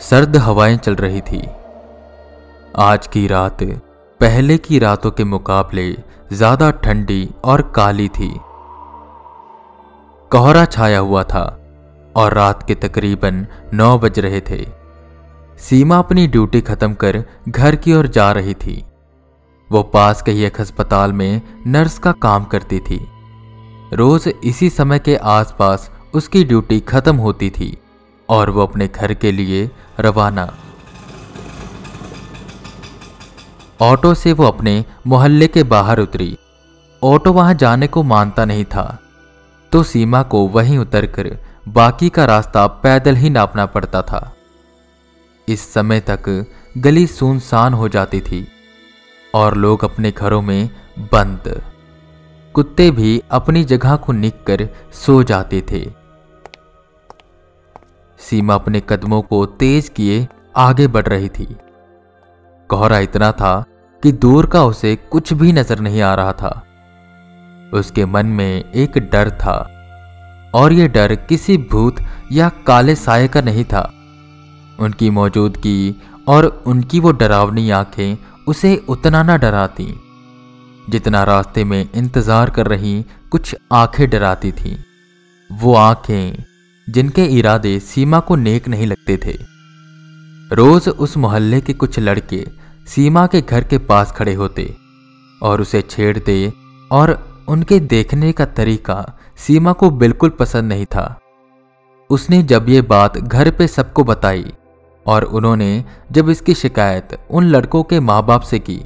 सर्द हवाएँ चल रही थी। आज की रात पहले की रातों के मुकाबले ज़्यादा ठंडी और काली थी। कोहरा छाया हुआ था और रात के तकरीबन नौ बज रहे थे। सीमा अपनी ड्यूटी खत्म कर घर की ओर जा रही थी। वो पास के ही एक अस्पताल में नर्स का काम करती थी। रोज इसी समय के आसपास उसकी ड्यूटी खत्म होती थी और वो अपने घर के लिए रवाना। ऑटो से वो अपने मोहल्ले के बाहर उतरी। ऑटो वहाँ जाने को मानता नहीं था तो सीमा को वहीं उतरकर बाकी का रास्ता पैदल ही नापना पड़ता था। इस समय तक गली सुनसान हो जाती थी और लोग अपने घरों में बंद। कुत्ते भी अपनी जगह को निक कर सो जाते थे। सीमा अपने कदमों को तेज किए आगे बढ़ रही थी। कोहरा इतना था कि दूर का उसे कुछ भी नज़र नहीं आ रहा था। उसके मन में एक डर था, और यह डर किसी भूत या काले साय का नहीं था। उनकी मौजूदगी और उनकी वो डरावनी आँखें उसे उतना ना डराती, जितना रास्ते में इंतज़ार कर रही कुछ आँखें डराती थीं। वो आँखें जिनके इरादे सीमा को नेक नहीं लगते थे। रोज उस मोहल्ले के कुछ लड़के सीमा के घर के पास खड़े होते और उसे छेड़ते और उनके देखने का तरीका सीमा को बिल्कुल पसंद नहीं था। उसने जब ये बात घर पे सबको बताई और उन्होंने जब इसकी शिकायत उन लड़कों के माँ बाप से की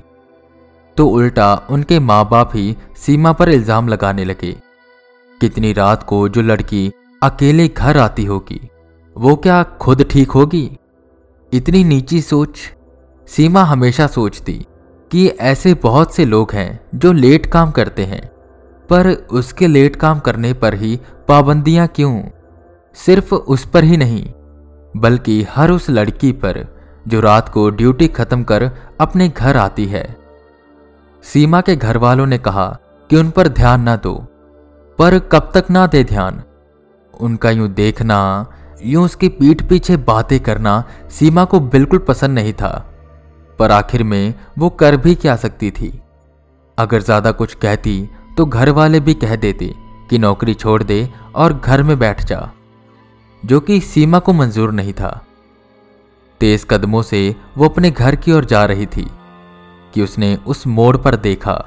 तो उल्टा उनके माँ बाप ही सीमा पर इल्ज़ाम लगाने लगे। कितनी रात को जो लड़की अकेले घर आती होगी। वो क्या खुद ठीक होगी? इतनी नीची सोच, सीमा हमेशा सोचती कि ऐसे बहुत से लोग हैं जो लेट काम करते हैं, पर उसके लेट काम करने पर ही पाबंदियाँ क्यों? सिर्फ़ उस पर ही नहीं, बल्कि हर उस लड़की पर जो रात को ड्यूटी खत्म कर अपने घर आती है। सीमा के घर वालों ने कहा कि उन पर ध्यान ना दो, पर कब तक ना दे ध्यान? उनका यूँ देखना, यूँ उसकी पीठ पीछे बातें करना सीमा को बिल्कुल पसंद नहीं था। पर आखिर में वो कर भी क्या सकती थी? अगर ज़्यादा कुछ कहती तो घर वाले भी कह देते कि नौकरी छोड़ दे और घर में बैठ जा, जो कि सीमा को मंजूर नहीं था। तेज कदमों से वो अपने घर की ओर जा रही थी, कि उसने उस मोड़ पर देखा,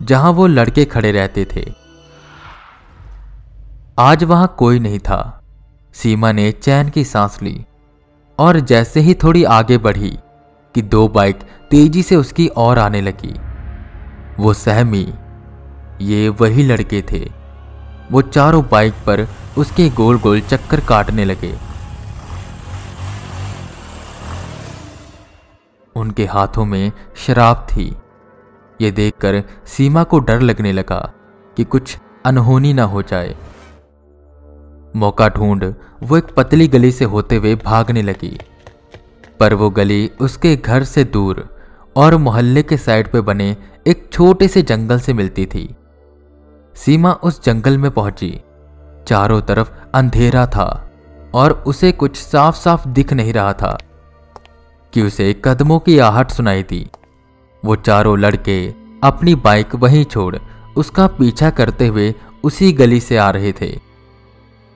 जहाँ वो लड़के खड़े रहते थे। आज वहाँ कोई नहीं था। सीमा ने चैन की सांस ली और जैसे ही थोड़ी आगे बढ़ी कि दो बाइक तेज़ी से उसकी ओर आने लगी, वो सहमी, ये वही लड़के थे। वो चारों बाइक पर उसके गोल गोल चक्कर काटने लगे। उनके हाथों में शराब थी। ये देखकर सीमा को डर लगने लगा कि कुछ अनहोनी ना हो जाए। मौका ढूंढ, वो एक पतली गली से होते हुए भागने लगी। पर वो गली उसके घर से दूर और मोहल्ले के साइड पे बने एक छोटे से जंगल से मिलती थी। सीमा उस जंगल में पहुँची। चारों तरफ़ अंधेरा था और उसे कुछ साफ़ साफ़ दिख नहीं रहा था कि उसे कदमों की आहट सुनाई थी वो चारों लड़के अपनी बाइक वहीं छोड़ उसका पीछा करते हुए उसी गली से आ रहे थे।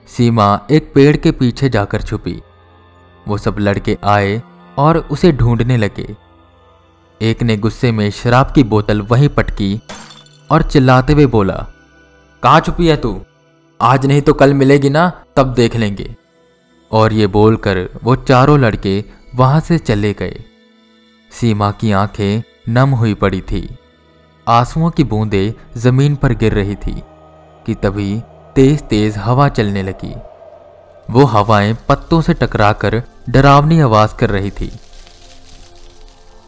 सीमा एक पेड़ के पीछे जाकर छुपी। वो सब लड़के आए और उसे ढूँढने लगे। एक ने गुस्से में शराब की बोतल वहीं पटकी और चिल्लाते हुए बोला, कहाँ छुपी है तू? आज नहीं तो कल मिलेगी ना, तब देख लेंगे। और ये बोलकर वो चारों लड़के वहाँ से चले गए। सीमा की आँखें नम हुई पड़ी थी। आंसुओं की बूंदें ज़मीन पर गिर रही थी कि तभी तेज तेज हवा चलने लगी। वो हवाएँ पत्तों से टकराकर डरावनी आवाज़ कर रही थी।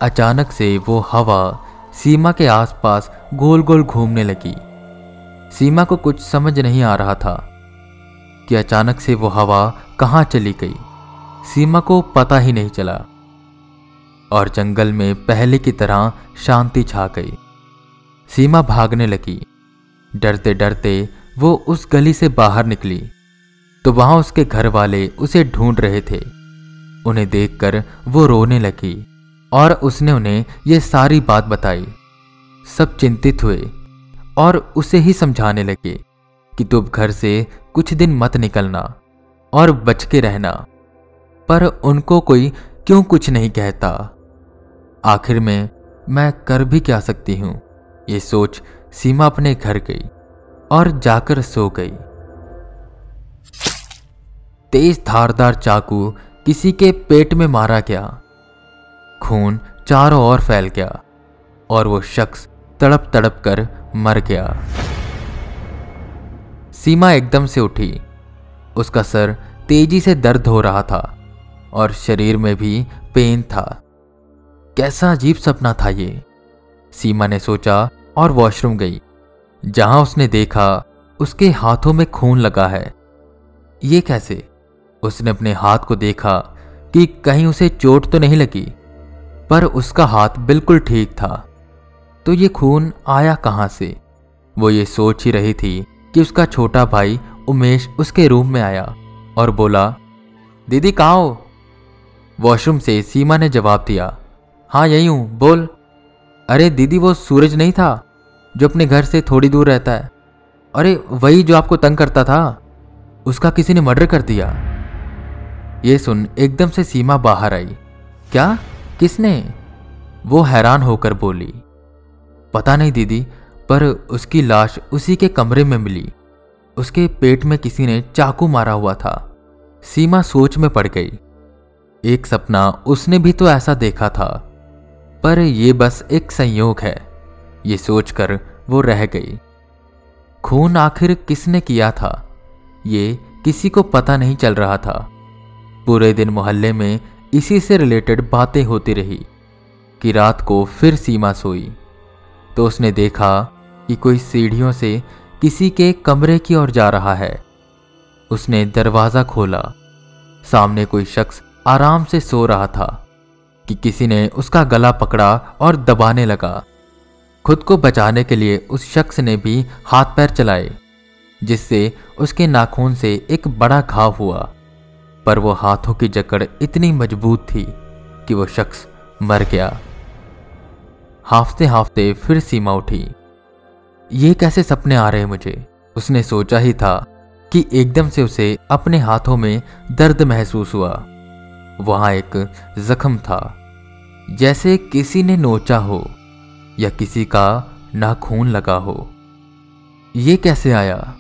अचानक से वो हवा सीमा के आसपास गोल गोल घूमने लगी। सीमा को कुछ समझ नहीं आ रहा था कि अचानक से वो हवा कहाँ चली गई। सीमा को पता ही नहीं चला और जंगल में पहले की तरह शांति छा गई। सीमा भागने लगी। डरते डरते वो उस गली से बाहर निकली। तो वहाँ उसके घर वाले उसे ढूंढ रहे थे। उन्हें देखकर वो रोने लगी और उसने उन्हें ये सारी बात बताई। सब चिंतित हुए और उसे ही समझाने लगे कि तुम घर से कुछ दिन मत निकलना और बच के रहना। पर उनको कोई क्यों कुछ नहीं कहता? आखिर में मैं कर भी क्या सकती हूँ? ये सोच सीमा अपने घर गई। और जाकर सो गई। तेज धारदार चाकू किसी के पेट में मारा गया। खून चारों ओर फैल गया और वो शख्स तड़प तड़प कर मर गया। सीमा एकदम से उठी। उसका सर तेज़ी से दर्द हो रहा था और शरीर में भी पेन था। कैसा अजीब सपना था ये। सीमा ने सोचा और वॉशरूम गई। जहाँ उसने देखा उसके हाथों में खून लगा है। ये कैसे? उसने अपने हाथ को देखा कि कहीं उसे चोट तो नहीं लगी, पर उसका हाथ बिल्कुल ठीक था। तो ये खून आया कहाँ से? वो ये सोच ही रही थी कि उसका छोटा भाई उमेश उसके रूम में आया और बोला, दीदी, कहाँ हो? वॉशरूम से सीमा ने जवाब दिया हाँ यही हूँ, बोल। अरे, दीदी, वो सूरज नहीं था? जो अपने घर से थोड़ी दूर रहता है। अरे, वही जो आपको तंग करता था, उसका किसी ने मर्डर कर दिया। ये सुन, एकदम से सीमा बाहर आई। क्या? किसने? वो हैरान होकर बोली। पता नहीं दीदी, पर उसकी लाश उसी के कमरे में मिली। उसके पेट में किसी ने चाकू मारा हुआ था। सीमा सोच में पड़ गई। एक सपना उसने भी तो ऐसा देखा था। पर यह बस एक संयोग है। ये सोचकर वो रह गई। खून आखिर किसने किया था? ये किसी को पता नहीं चल रहा था। पूरे दिन मोहल्ले में इसी से रिलेटेड बातें होती रही कि रात को फिर सीमा सोई। तो उसने देखा कि कोई सीढ़ियों से किसी के कमरे की ओर जा रहा है। उसने दरवाज़ा खोला। सामने कोई शख्स आराम से सो रहा था कि किसी ने उसका गला पकड़ा और दबाने लगा। खुद को बचाने के लिए उस शख्स ने भी हाथ पैर चलाए, जिससे उसके नाखून से एक बड़ा घाव हुआ। पर वो हाथों की जकड़ इतनी मज़बूत थी कि वो शख्स मर गया। हाफते हाफते फिर सीमा उठी। ये कैसे सपने आ रहे मुझे? उसने सोचा ही था कि एकदम से उसे अपने हाथों में दर्द महसूस हुआ। वहाँ एक जख्म था, जैसे किसी ने नोचा हो। या किसी का नाखून लगा हो। ये कैसे आया?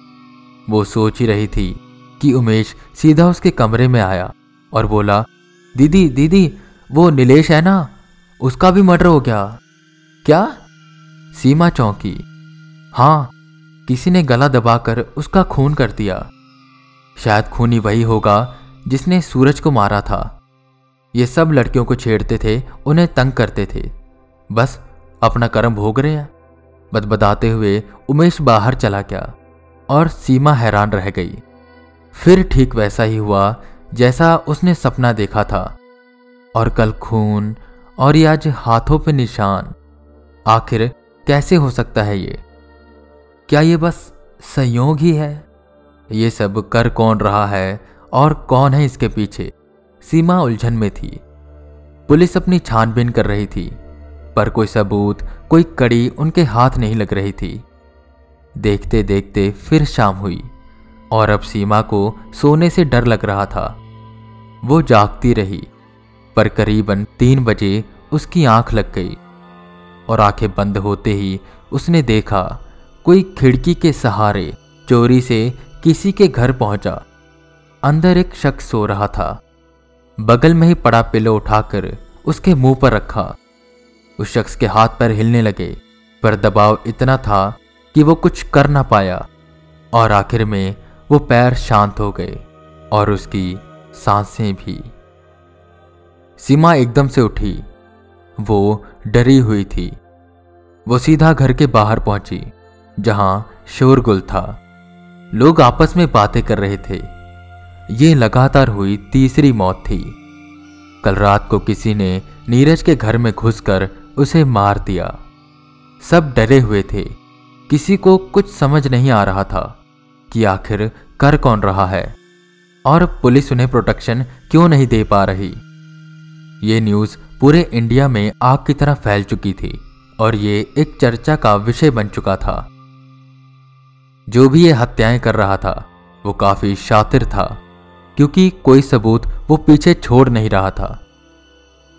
वो सोच ही रही थी कि उमेश सीधा उसके कमरे में आया और बोला, दीदी दीदी, वो नीलेश है ना? उसका भी मर्डर हो गया। क्या? सीमा चौंकी। हाँ किसी ने गला दबाकर उसका खून कर दिया। शायद खूनी वही होगा जिसने सूरज को मारा था। ये सब लड़कियों को छेड़ते थे, उन्हें तंग करते थे। बस अपना कर्म भोग रहे हैं। बदबदाते हुए उमेश बाहर चला गया और सीमा हैरान रह गई। फिर ठीक वैसा ही हुआ जैसा उसने सपना देखा था। और कल खून और ये आज हाथों पे निशान। आखिर कैसे हो सकता है ये? क्या ये बस संयोग ही है? ये सब कर कौन रहा है और कौन है इसके पीछे? सीमा उलझन में थी। पुलिस अपनी छानबीन कर रही थी। पर कोई सबूत, कोई कड़ी उनके हाथ नहीं लग रही थी। देखते देखते फिर शाम हुई, और अब सीमा को सोने से डर लग रहा था। वो जागती रही, पर करीबन तीन बजे उसकी आँख लग गई, और आँखें बंद होते ही उसने देखा, कोई खिड़की के सहारे चोरी से किसी के घर पहुँचा। अंदर एक शख्स सो रहा था। बगल में ही पड़ा पिलो उठाकर उसके मुँह पर रखा। उस शख्स के हाथ पैर हिलने लगे, पर दबाव इतना था कि वो कुछ कर ना पाया। और आखिर में वो पैर शांत हो गए और उसकी साँसें भी। सीमा एकदम से उठी। वो डरी हुई थी। वो सीधा घर के बाहर पहुँची, जहाँ शोरगुल था। लोग आपस में बातें कर रहे थे। ये लगातार हुई तीसरी मौत थी। कल रात को किसी ने नीरज के घर में घुसकर उसे मार दिया। सब डरे हुए थे। किसी को कुछ समझ नहीं आ रहा था कि आखिर कर कौन रहा है। और पुलिस उन्हें प्रोटेक्शन क्यों नहीं दे पा रही? ये न्यूज़ पूरे इंडिया में आग की तरह फैल चुकी थी और ये एक चर्चा का विषय बन चुका था। जो भी ये हत्याएँ कर रहा था, वो काफ़ी शातिर था, क्योंकि कोई सबूत वो पीछे छोड़ नहीं रहा था।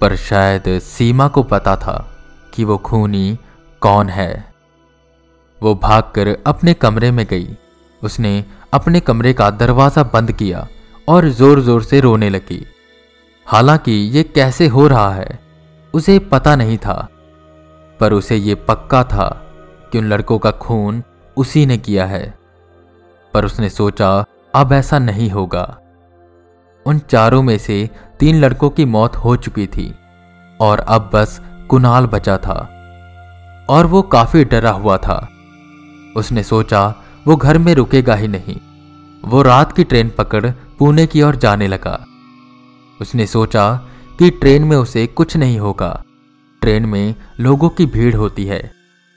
पर शायद सीमा को पता था कि वो खूनी कौन है। वो भागकर अपने कमरे में गई। उसने अपने कमरे का दरवाज़ा बंद किया और ज़ोर ज़ोर से रोने लगी। हालाँकि ये कैसे हो रहा है, उसे पता नहीं था, पर उसे ये पक्का था कि उन लड़कों का खून उसी ने किया है। पर उसने सोचा, अब ऐसा नहीं होगा। उन चारों में से तीन लड़कों की मौत हो चुकी थी, और अब बस कुणाल बचा था। और वो काफ़ी डरा हुआ था। उसने सोचा, वो घर में रुकेगा ही नहीं। वो रात की ट्रेन पकड़ पुणे की ओर जाने लगा। उसने सोचा कि ट्रेन में उसे कुछ नहीं होगा। ट्रेन में लोगों की भीड़ होती है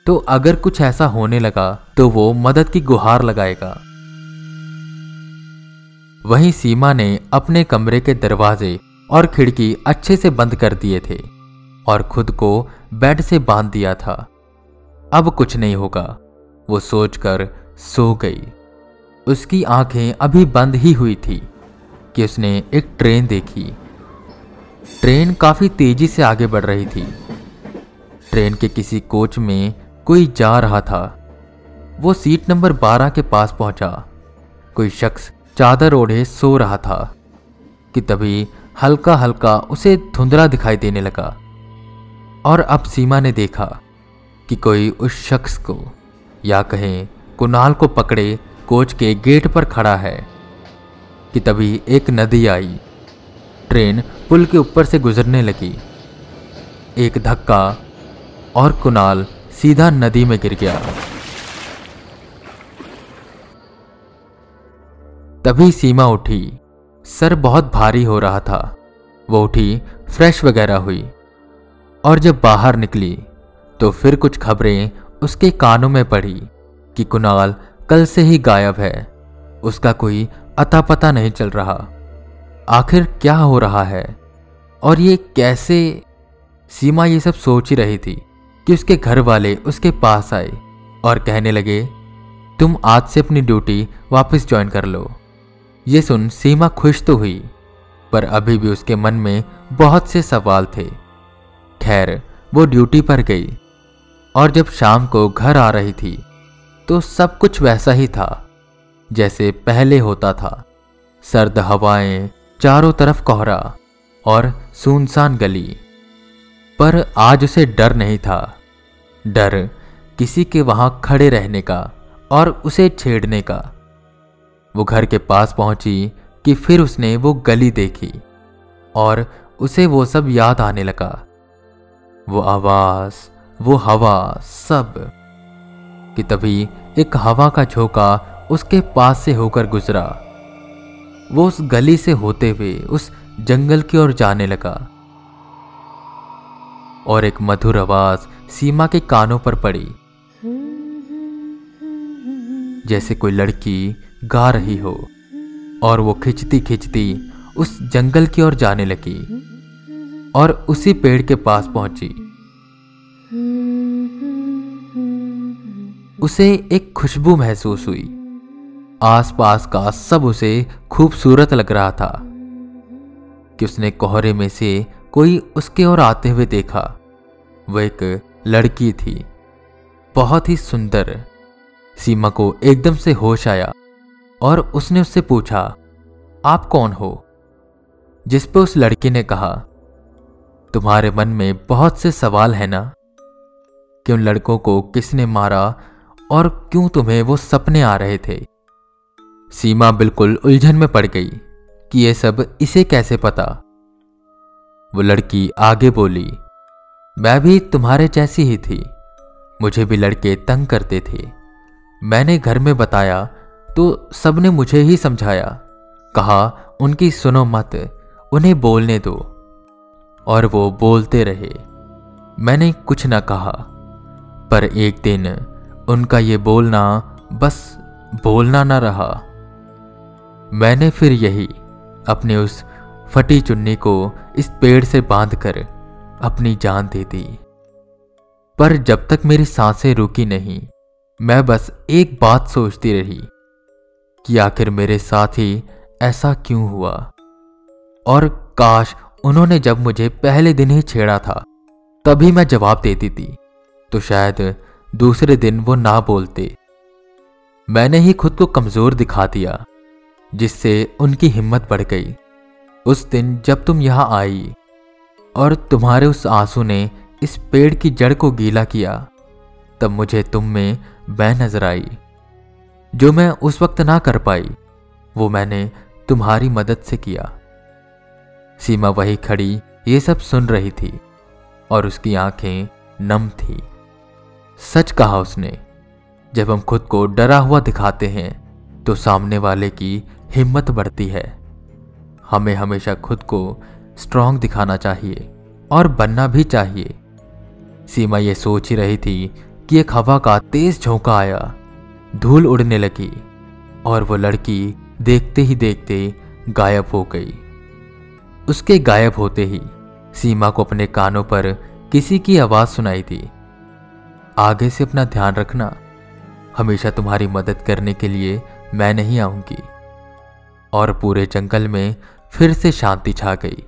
तो अगर कुछ ऐसा होने लगा तो वो मदद की गुहार लगाएगा। वहीं सीमा ने अपने कमरे के दरवाजे और खिड़की अच्छे से बंद कर दिए थे और खुद को बेड से बाँध दिया था। अब कुछ नहीं होगा, वो सोचकर सो गई। उसकी आँखें अभी बंद ही हुई थी कि उसने एक ट्रेन देखी। ट्रेन काफ़ी तेज़ी से आगे बढ़ रही थी। ट्रेन के किसी कोच में कोई जा रहा था। वो सीट नंबर 12 के पास पहुँचा। कोई शख्स चादर ओढ़े सो रहा था कि तभी हल्का हल्का उसे धुंधला दिखाई देने लगा और अब सीमा ने देखा कि कोई उस शख्स को, या कहें कुणाल को पकड़े कोच के गेट पर खड़ा है कि तभी एक नदी आई। ट्रेन पुल के ऊपर से गुजरने लगी। एक धक्का और कुणाल सीधा नदी में गिर गया। तभी सीमा उठी। सर बहुत भारी हो रहा था। वो उठी फ्रेश वगैरह हुई। और जब बाहर निकली तो फिर कुछ खबरें उसके कानों में पड़ी कि कुणाल कल से ही गायब है। उसका कोई अता पता नहीं चल रहा। आखिर क्या हो रहा है? और ये कैसे? सीमा ये सब सोच ही रही थी कि उसके घर वाले उसके पास आए और कहने लगे, तुम आज से अपनी ड्यूटी वापस ज्वाइन कर लो। ये सुन सीमा खुश तो हुई, पर अभी भी उसके मन में बहुत से सवाल थे। खैर, वो ड्यूटी पर गई, और जब शाम को घर आ रही थी तो सब कुछ वैसा ही था, जैसे पहले होता था। सर्द हवाएँ चारों तरफ़ कोहरा और सुनसान गली। पर आज उसे डर नहीं था। डर किसी के वहाँ खड़े रहने का और उसे छेड़ने का। वो घर के पास पहुँची कि फिर उसने वो गली देखी और उसे वो सब याद आने लगा। वो आवाज़, वो हवा, सब कि तभी एक हवा का झोंका उसके पास से होकर गुजरा। वो उस गली से होते हुए उस जंगल की ओर जाने लगा और एक मधुर आवाज़ सीमा के कानों पर पड़ी। जैसे कोई लड़की गा रही हो। और वो खिंचती खिंचती उस जंगल की ओर जाने लगी और उसी पेड़ के पास पहुँची। उसे एक खुशबू महसूस हुई। आसपास का सब उसे खूबसूरत लग रहा था कि उसने कोहरे में से कोई उसके ओर आते हुए देखा। वह एक लड़की थी, बहुत ही सुंदर। सीमा को एकदम से होश आया। और उसने उससे पूछा, आप कौन हो? जिस पे उस लड़की ने कहा, तुम्हारे मन में बहुत से सवाल है ना? कि उन लड़कों को किसने मारा और क्यों तुम्हें वो सपने आ रहे थे? सीमा बिल्कुल उलझन में पड़ गई कि यह सब इसे कैसे पता। वो लड़की आगे बोली, मैं भी तुम्हारे जैसी ही थी। मुझे भी लड़के तंग करते थे। मैंने घर में बताया तो सबने मुझे ही समझाया। कहा, उनकी सुनो मत, उन्हें बोलने दो। और वो बोलते रहे। मैंने कुछ ना कहा। पर एक दिन उनका ये बोलना बस बोलना ना रहा। मैंने फिर यही अपने उस फटी चुन्नी को इस पेड़ से बांधकर अपनी जान दे दी। पर जब तक मेरी साँसें रुकी नहीं, मैं बस एक बात सोचती रही। कि आखिर मेरे साथ ही ऐसा क्यों हुआ? और काश उन्होंने जब मुझे पहले दिन ही छेड़ा था, तभी मैं जवाब देती थी तो शायद दूसरे दिन वो ना बोलते। मैंने ही खुद को कमज़ोर दिखा दिया, जिससे उनकी हिम्मत बढ़ गई। उस दिन जब तुम यहाँ आई, और तुम्हारे उस आँसू ने इस पेड़ की जड़ को गीला किया, तब मुझे तुम में मैं नज़र आई। जो मैं उस वक्त ना कर पाई, वो मैंने तुम्हारी मदद से किया। सीमा वही खड़ी ये सब सुन रही थी और उसकी आँखें नम थी। सच कहा उसने, जब हम खुद को डरा हुआ दिखाते हैं तो सामने वाले की हिम्मत बढ़ती है। हमें हमेशा खुद को स्ट्रांग दिखाना चाहिए और बनना भी चाहिए। सीमा ये सोच ही रही थी कि एक हवा का तेज झोंका आया। धूल उड़ने लगी और वो लड़की देखते ही देखते गायब हो गई। उसके गायब होते ही सीमा को अपने कानों पर किसी की आवाज़ सुनाई दी। आगे से अपना ध्यान रखना, हमेशा तुम्हारी मदद करने के लिए मैं नहीं आऊँगी। और पूरे जंगल में फिर से शांति छा गई।